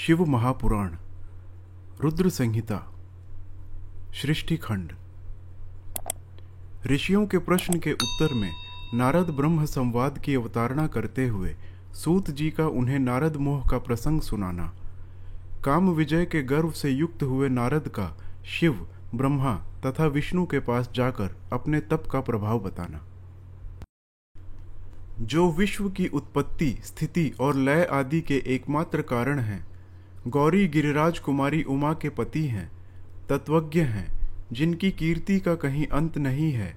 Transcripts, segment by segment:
शिव महापुराण रुद्र संहिता सृष्टि खंड ऋषियों के प्रश्न के उत्तर में नारद ब्रह्म संवाद की अवतारणा करते हुए सूत जी का उन्हें नारद मोह का प्रसंग सुनाना। काम विजय के गर्व से युक्त हुए नारद का शिव, ब्रह्मा तथा विष्णु के पास जाकर अपने तप का प्रभाव बताना। जो विश्व की उत्पत्ति, स्थिति और लय आदि के एकमात्र कारण हैं गौरी गिरिराज कुमारी उमा के पति हैं, तत्वज्ञ हैं, जिनकी कीर्ति का कहीं अंत नहीं है,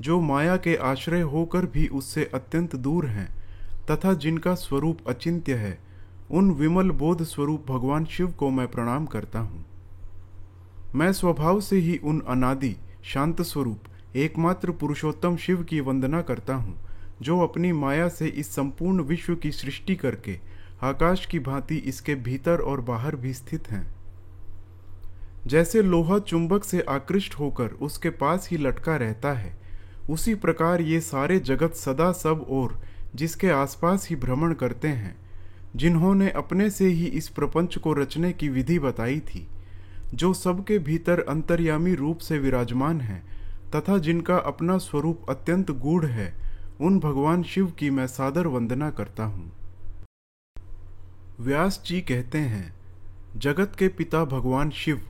जो माया के आश्रय होकर भी उससे अत्यंत दूर हैं, तथा जिनका स्वरूप अचिंत्य है, उन विमल बोध स्वरूप भगवान शिव को मैं प्रणाम करता हूँ। मैं स्वभाव से ही उन अनादि, शांत स्वरूप, एकमात्र पुरुषोत्तम शिव की वंदना करता हूँ, जो अपनी माया से इस संपूर्ण विश्व की सृष्टि करके आकाश की भांति इसके भीतर और बाहर भी स्थित हैं। जैसे लोहा चुंबक से आकृष्ट होकर उसके पास ही लटका रहता है, उसी प्रकार ये सारे जगत सदा सब और जिसके आसपास ही भ्रमण करते हैं, जिन्होंने अपने से ही इस प्रपंच को रचने की विधि बताई थी, जो सबके भीतर अंतर्यामी रूप से विराजमान है, तथा जिनका अपना स्वरूप अत्यंत गूढ़ है, उन भगवान शिव की मैं सादर वंदना करता हूँ। व्यास जी कहते हैं, जगत के पिता भगवान शिव,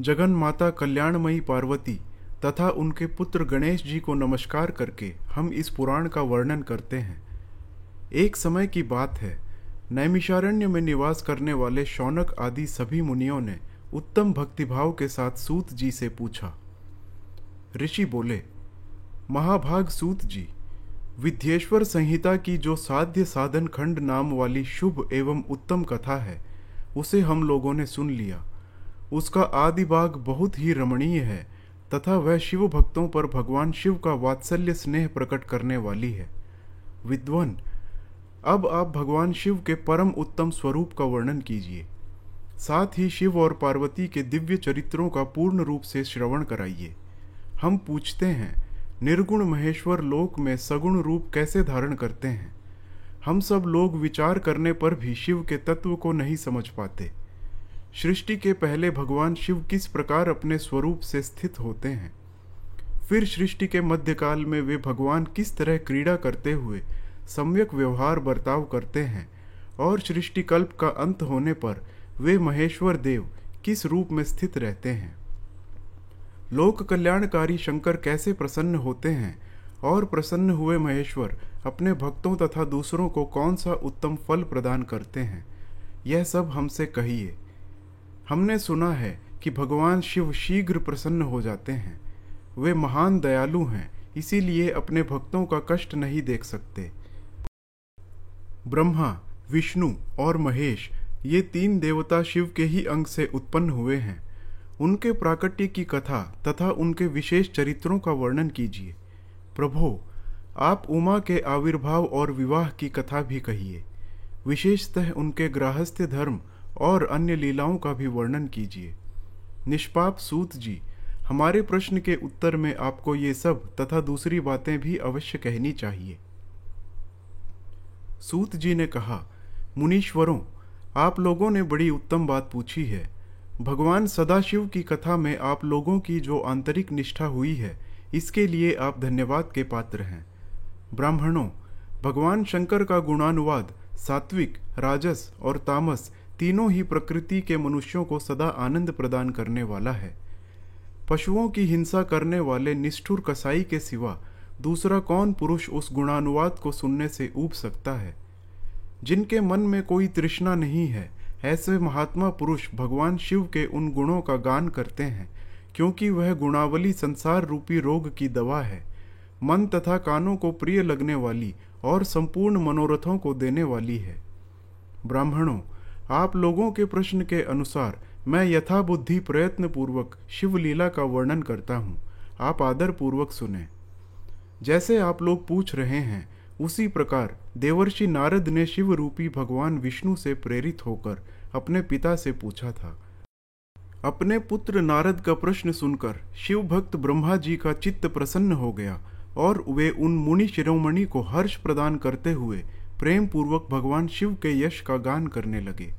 जगन माता कल्याणमयी पार्वती तथा उनके पुत्र गणेश जी को नमस्कार करके हम इस पुराण का वर्णन करते हैं। एक समय की बात है, नैमिषारण्य में निवास करने वाले शौनक आदि सभी मुनियों ने उत्तम भक्तिभाव के साथ सूत जी से पूछा, ऋषि बोले, महाभाग सूत जी विद्येश्वर संहिता की जो साध्य साधन खंड नाम वाली शुभ एवं उत्तम कथा है, उसे हम लोगों ने सुन लिया। उसका आदि भाग बहुत ही रमणीय है, तथा वह शिव भक्तों पर भगवान शिव का वात्सल्य स्नेह प्रकट करने वाली है। विद्वन, अब आप भगवान शिव के परम उत्तम स्वरूप का वर्णन कीजिए। साथ ही शिव और पार्वती के दिव्य चरित्रों का पूर्ण रूप से श्रवण कराइए। हम पूछते हैं निर्गुण महेश्वर लोक में सगुण रूप कैसे धारण करते हैं? हम सब लोग विचार करने पर भी शिव के तत्व को नहीं समझ पाते। सृष्टि के पहले भगवान शिव किस प्रकार अपने स्वरूप से स्थित होते हैं? फिर सृष्टि के मध्यकाल में वे भगवान किस तरह क्रीड़ा करते हुए सम्यक व्यवहार बर्ताव करते हैं? और सृष्टिकल्प का अंत होने पर वे महेश्वर देव किस रूप में स्थित रहते हैं? लोक कल्याणकारी शंकर कैसे प्रसन्न होते हैं? और प्रसन्न हुए महेश्वर, अपने भक्तों तथा दूसरों को कौन सा उत्तम फल प्रदान करते हैं? यह सब हमसे कहिए। हमने सुना है कि भगवान शिव शीघ्र प्रसन्न हो जाते हैं। वे महान दयालु हैं, इसीलिए अपने भक्तों का कष्ट नहीं देख सकते। ब्रह्मा, विष्णु और महेश, ये तीन देवता शिव के ही अंग से उत्पन्न हुए हैं। उनके प्राकट्य की कथा तथा उनके विशेष चरित्रों का वर्णन कीजिए। प्रभो, आप उमा के आविर्भाव और विवाह की कथा भी कहिए। विशेषतः उनके गृहस्थ धर्म और अन्य लीलाओं का भी वर्णन कीजिए। निष्पाप सूत जी, हमारे प्रश्न के उत्तर में आपको ये सब तथा दूसरी बातें भी अवश्य कहनी चाहिए। सूत जी ने कहा, मुनीश्वरों, आप लोगों ने बड़ी उत्तम बात पूछी है। भगवान सदाशिव की कथा में आप लोगों की जो आंतरिक निष्ठा हुई है, इसके लिए आप धन्यवाद के पात्र हैं। ब्राह्मणों, भगवान शंकर का गुणानुवाद, सात्विक, राजस और तामस तीनों ही प्रकृति के मनुष्यों को सदा आनंद प्रदान करने वाला है। पशुओं की हिंसा करने वाले निष्ठुर कसाई के सिवा दूसरा कौन पुरुष उस गुणानुवाद को सुनने से ऊब सकता है? जिनके मन में कोई तृष्णा नहीं है ऐसे महात्मा पुरुष भगवान शिव के उन गुणों का गान करते हैं, क्योंकि वह गुणावली संसार रूपी रोग की दवा है। मन तथा कानों को प्रिय लगने वाली और संपूर्ण मनोरथों को देने वाली है। ब्राह्मणों, आप लोगों के प्रश्न के अनुसार मैं यथाबुद्धि प्रयत्न पूर्वक शिवलीला का वर्णन करता हूँ। आप आदर पूर्वक सुने। जैसे आप लोग पूछ रहे हैं उसी प्रकार देवर्षि नारद ने शिव रूपी भगवान विष्णु से प्रेरित होकर अपने पिता से पूछा था। अपने पुत्र नारद का प्रश्न सुनकर शिव भक्त ब्रह्मा जी का चित्त प्रसन्न हो गया और वे उन मुनि शिरोमणि को हर्ष प्रदान करते हुए प्रेम पूर्वक भगवान शिव के यश का गान करने लगे।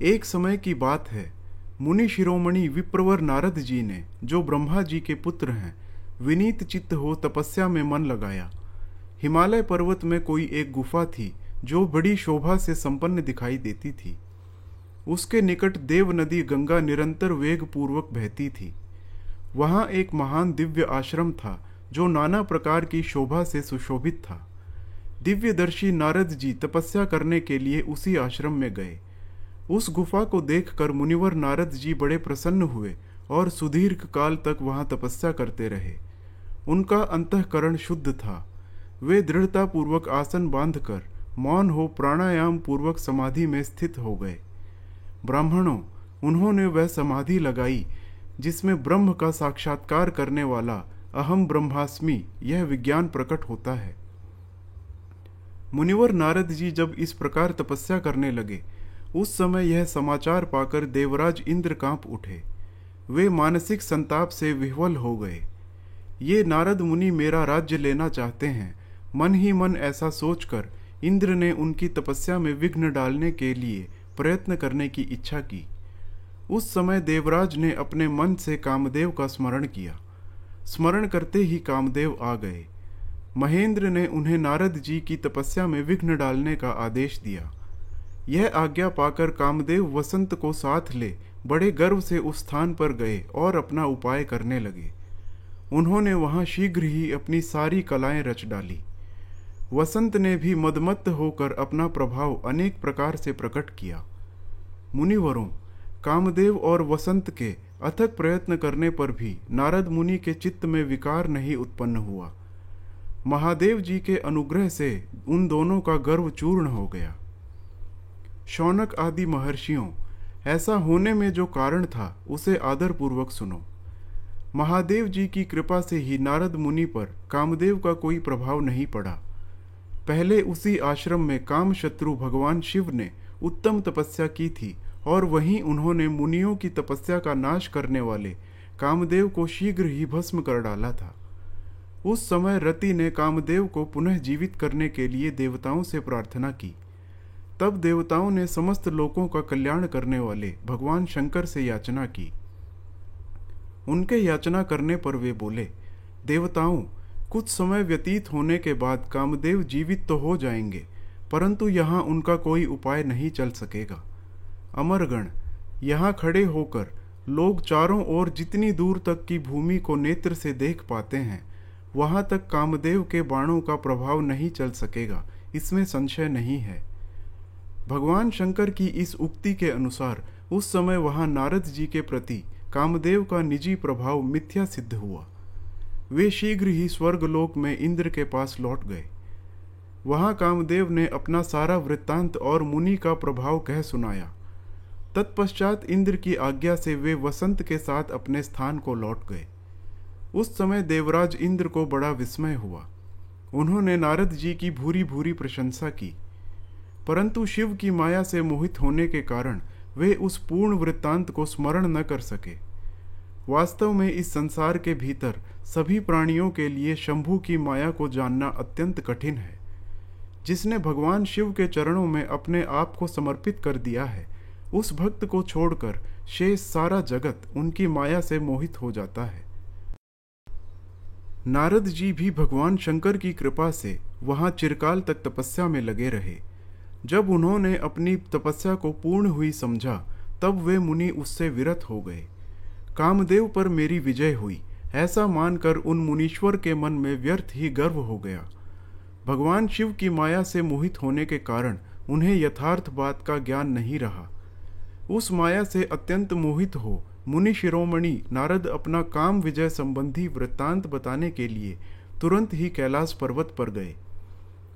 एक समय की बात है, मुनि शिरोमणि विप्रवर नारद जी ने, जो ब्रह्मा जी के पुत्र हैं, विनीत चित्त हो तपस्या में मन लगाया। हिमालय पर्वत में कोई एक गुफा थी, जो बड़ी शोभा से संपन्न दिखाई देती थी। उसके निकट देव नदी गंगा निरंतर वेग पूर्वक बहती थी। वहाँ एक महान दिव्य आश्रम था, जो नाना प्रकार की शोभा से सुशोभित था। दिव्यदर्शी नारद जी तपस्या करने के लिए उसी आश्रम में गए। उस गुफा को देखकर मुनिवर नारद जी बड़े प्रसन्न हुए और सुदीर्घ काल तक वहाँ तपस्या करते रहे। उनका अंतकरण शुद्ध था। वे दृढ़ता पूर्वक आसन बांधकर मौन हो प्राणायाम पूर्वक समाधि में स्थित हो गए। ब्राह्मणों, उन्होंने वह समाधि लगाई, जिसमें ब्रह्म का साक्षात्कार करने वाला अहम ब्रह्मास्मि यह विज्ञान प्रकट होता है। मुनिवर नारद जी जब इस प्रकार तपस्या करने लगे, उस समय यह समाचार पाकर देवराज इंद्र काँप उठे। वे मानसिक संताप से विह्वल हो गए। ये नारद मुनि मेरा राज्य लेना चाहते हैं मन ही मन ऐसा सोचकर इंद्र ने उनकी तपस्या में विघ्न डालने के लिए प्रयत्न करने की इच्छा की। उस समय देवराज ने अपने मन से कामदेव का स्मरण किया। स्मरण करते ही कामदेव आ गए। महेंद्र ने उन्हें नारद जी की तपस्या में विघ्न डालने का आदेश दिया। यह आज्ञा पाकर कामदेव वसंत को साथ ले बड़े गर्व से उस स्थान पर गए और अपना उपाय करने लगे। उन्होंने वहाँ शीघ्र ही अपनी सारी कलाएँ रच डाली। वसंत ने भी मदमत्त होकर अपना प्रभाव अनेक प्रकार से प्रकट किया। मुनिवरों, कामदेव और वसंत के अथक प्रयत्न करने पर भी नारद मुनि के चित्त में विकार नहीं उत्पन्न हुआ। महादेव जी के अनुग्रह से उन दोनों का गर्व चूर्ण हो गया। शौनक आदि महर्षियों, ऐसा होने में जो कारण था, उसे आदरपूर्वक सुनो। महादेव जी की कृपा से ही नारद मुनि पर कामदेव का कोई प्रभाव नहीं पड़ा। पहले उसी आश्रम में काम शत्रु भगवान शिव ने उत्तम तपस्या की थी, और वहीं उन्होंने मुनियों की तपस्या का नाश करने वाले कामदेव को शीघ्र ही भस्म कर डाला था। उस समय रति ने कामदेव को पुनः जीवित करने के लिए देवताओं से प्रार्थना की। तब देवताओं ने समस्त लोगों का कल्याण करने वाले भगवान शंकर से याचना की। उनके याचना करने पर वे बोले, देवताओं कुछ समय व्यतीत होने के बाद कामदेव जीवित तो हो जाएँगे, परंतु यहाँ उनका कोई उपाय नहीं चल सकेगा। अमरगण, यहाँ खड़े होकर लोग चारों ओर जितनी दूर तक की भूमि को नेत्र से देख पाते हैं, वहाँ तक कामदेव के बाणों का प्रभाव नहीं चल सकेगा, इसमें संशय नहीं है। भगवान शंकर की इस उक्ति के अनुसार उस समय वहाँ नारद जी के प्रति कामदेव का निजी प्रभाव मिथ्या सिद्ध हुआ। वे शीघ्र ही स्वर्गलोक में इंद्र के पास लौट गए। वहाँ कामदेव ने अपना सारा वृत्तांत और मुनि का प्रभाव कह सुनाया। तत्पश्चात इंद्र की आज्ञा से वे वसंत के साथ अपने स्थान को लौट गए। उस समय देवराज इंद्र को बड़ा विस्मय हुआ। उन्होंने नारद जी की भूरी भूरी प्रशंसा की। परंतु शिव की माया से मोहित होने के कारण वे उस पूर्ण वृत्तांत को स्मरण न कर सके। वास्तव में इस संसार के भीतर सभी प्राणियों के लिए शंभु की माया को जानना अत्यंत कठिन है। जिसने भगवान शिव के चरणों में अपने आप को समर्पित कर दिया है, उस भक्त को छोड़कर शेष सारा जगत उनकी माया से मोहित हो जाता है। नारद जी भी भगवान शंकर की कृपा से वहाँ चिरकाल तक तपस्या में लगे रहे। जब उन्होंने अपनी तपस्या को पूर्ण हुई समझा, तब वे मुनि उससे विरत हो गए। कामदेव पर मेरी विजय हुई। ऐसा मानकर उन मुनीश्वर के मन में व्यर्थ ही गर्व हो गया। भगवान शिव की माया से मोहित होने के कारण उन्हें यथार्थ बात का ज्ञान नहीं रहा। उस माया से अत्यंत मोहित हो, मुनि शिरोमणि नारद अपना काम विजय संबंधी वृत्तांत बताने के लिए तुरंत ही कैलाश पर्वत पर गए।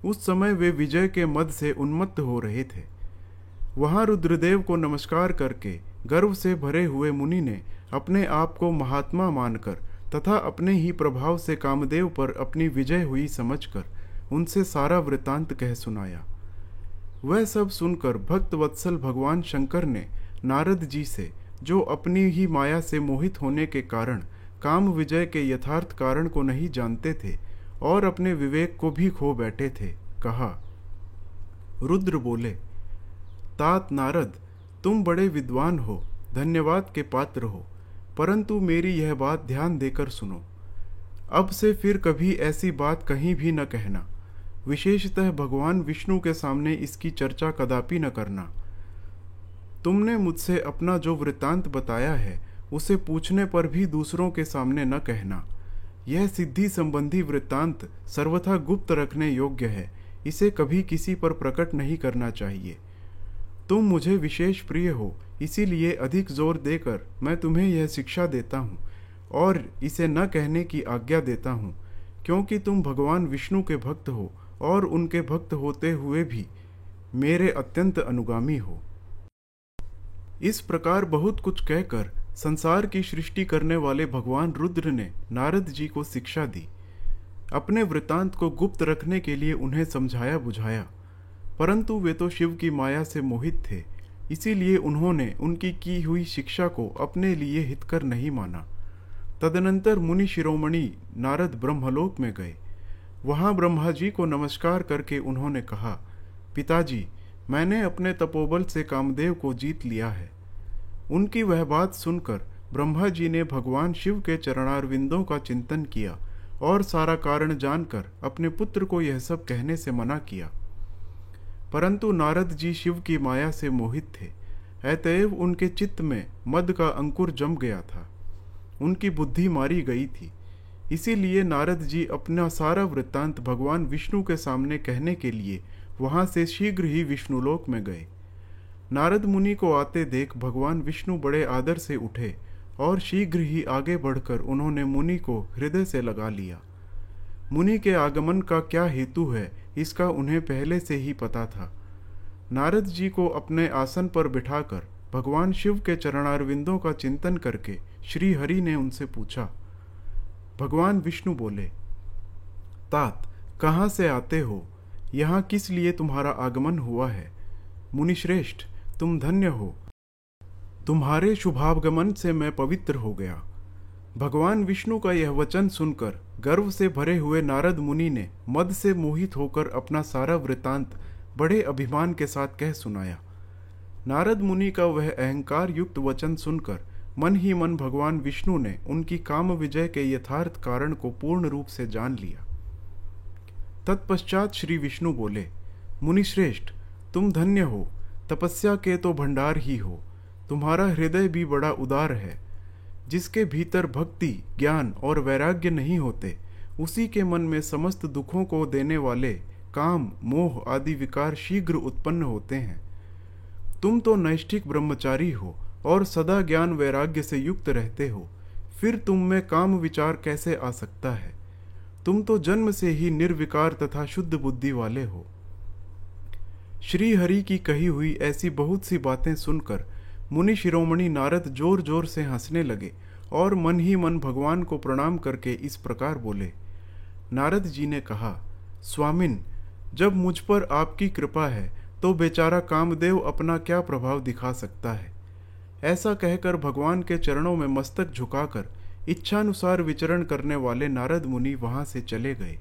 उस समय वे विजय के मद से उन्मत्त हो रहे थे। वहाँ रुद्रदेव को नमस्कार करके गर्व से भरे हुए मुनि ने अपने आप को महात्मा मानकर तथा अपने ही प्रभाव से कामदेव पर अपनी विजय हुई समझकर उनसे सारा वृतांत कह सुनाया। वह सब सुनकर भक्त वत्सल भगवान शंकर ने नारद जी से, जो अपनी ही माया से मोहित होने के कारण काम विजय के यथार्थ कारण को नहीं जानते थे और अपने विवेक को भी खो बैठे थे, कहा, रुद्र बोले, तात नारद, तुम बड़े विद्वान हो, धन्यवाद के पात्र हो। परंतु मेरी यह बात ध्यान देकर सुनो। अब से फिर कभी ऐसी बात कहीं भी न कहना। विशेषतः भगवान विष्णु के सामने इसकी चर्चा कदापि न करना। तुमने मुझसे अपना जो वृत्तांत बताया है, उसे पूछने पर भी दूसरों के सामने न कहना। यह सिद्धि संबंधी वृत्तांत सर्वथा गुप्त रखने योग्य है। इसे कभी किसी पर प्रकट नहीं करना चाहिए। तुम मुझे विशेष प्रिय हो इसीलिए अधिक ज़ोर देकर मैं तुम्हें यह शिक्षा देता हूँ और इसे न कहने की आज्ञा देता हूँ, क्योंकि तुम भगवान विष्णु के भक्त हो और उनके भक्त होते हुए भी मेरे अत्यंत अनुगामी हो। इस प्रकार बहुत कुछ कहकर संसार की सृष्टि करने वाले भगवान रुद्र ने नारद जी को शिक्षा दी। अपने वृतांत को गुप्त रखने के लिए उन्हें समझाया बुझाया परंतु वे तो शिव की माया से मोहित थे। इसीलिए उन्होंने उनकी की हुई शिक्षा को अपने लिए हितकर नहीं माना। तदनंतर मुनि शिरोमणि नारद ब्रह्मलोक में गए। वहाँ ब्रह्मा जी को नमस्कार करके उन्होंने कहा, पिताजी, मैंने अपने तपोबल से कामदेव को जीत लिया है। उनकी वह बात सुनकर ब्रह्मा जी ने भगवान शिव के चरणारविंदों का चिंतन किया और सारा कारण जानकर अपने पुत्र को यह सब कहने से मना किया। परंतु नारद जी शिव की माया से मोहित थे। अतएव उनके चित्त में मद का अंकुर जम गया था। उनकी बुद्धि मारी गई थी। इसीलिए नारद जी अपना सारा वृत्तांत भगवान विष्णु के सामने कहने के लिए वहाँ से शीघ्र ही विष्णुलोक में गए। नारद मुनि को आते देख भगवान विष्णु बड़े आदर से उठे और शीघ्र ही आगे बढ़कर उन्होंने मुनि को हृदय से लगा लिया। मुनि के आगमन का क्या हेतु है, इसका उन्हें पहले से ही पता था। नारद जी को अपने आसन पर बिठाकर भगवान शिव के चरणारविंदों का चिंतन करके श्री हरि ने उनसे पूछा। भगवान विष्णु बोले, तात, कहाँ से आते हो? यहाँ किस लिए तुम्हारा आगमन हुआ है? मुनिश्रेष्ठ, तुम धन्य हो। तुम्हारे शुभागमन से मैं पवित्र हो गया। भगवान विष्णु का यह वचन सुनकर गर्व से भरे हुए नारद मुनि ने मद से मोहित होकर अपना सारा वृतांत बड़े अभिमान के साथ कह सुनाया। नारद मुनि का वह अहंकार युक्त वचन सुनकर मन ही मन भगवान विष्णु ने उनकी काम विजय के यथार्थ कारण को पूर्ण रूप से जान लिया। तत्पश्चात श्री विष्णु बोले मुनिश्रेष्ठ तुम धन्य हो। तपस्या के तो भंडार ही हो। तुम्हारा हृदय भी बड़ा उदार है। जिसके भीतर भक्ति, ज्ञान और वैराग्य नहीं होते, उसी के मन में समस्त दुखों को देने वाले काम, मोह आदि विकार शीघ्र उत्पन्न होते हैं। तुम तो नैष्ठिक ब्रह्मचारी हो और सदा ज्ञान वैराग्य से युक्त रहते हो। फिर तुम में काम विचार कैसे आ सकता है? तुम तो जन्म से ही निर्विकार तथा शुद्ध बुद्धि वाले हो। श्री हरि की कही हुई ऐसी बहुत सी बातें सुनकर मुनि शिरोमणि नारद ज़ोर ज़ोर से हंसने लगे और मन ही मन भगवान को प्रणाम करके इस प्रकार बोले। नारद जी ने कहा, स्वामिन, जब मुझ पर आपकी कृपा है तो बेचारा कामदेव अपना क्या प्रभाव दिखा सकता है? ऐसा कहकर भगवान के चरणों में मस्तक झुकाकर इच्छानुसार विचरण करने वाले नारद मुनि वहाँ से चले गए।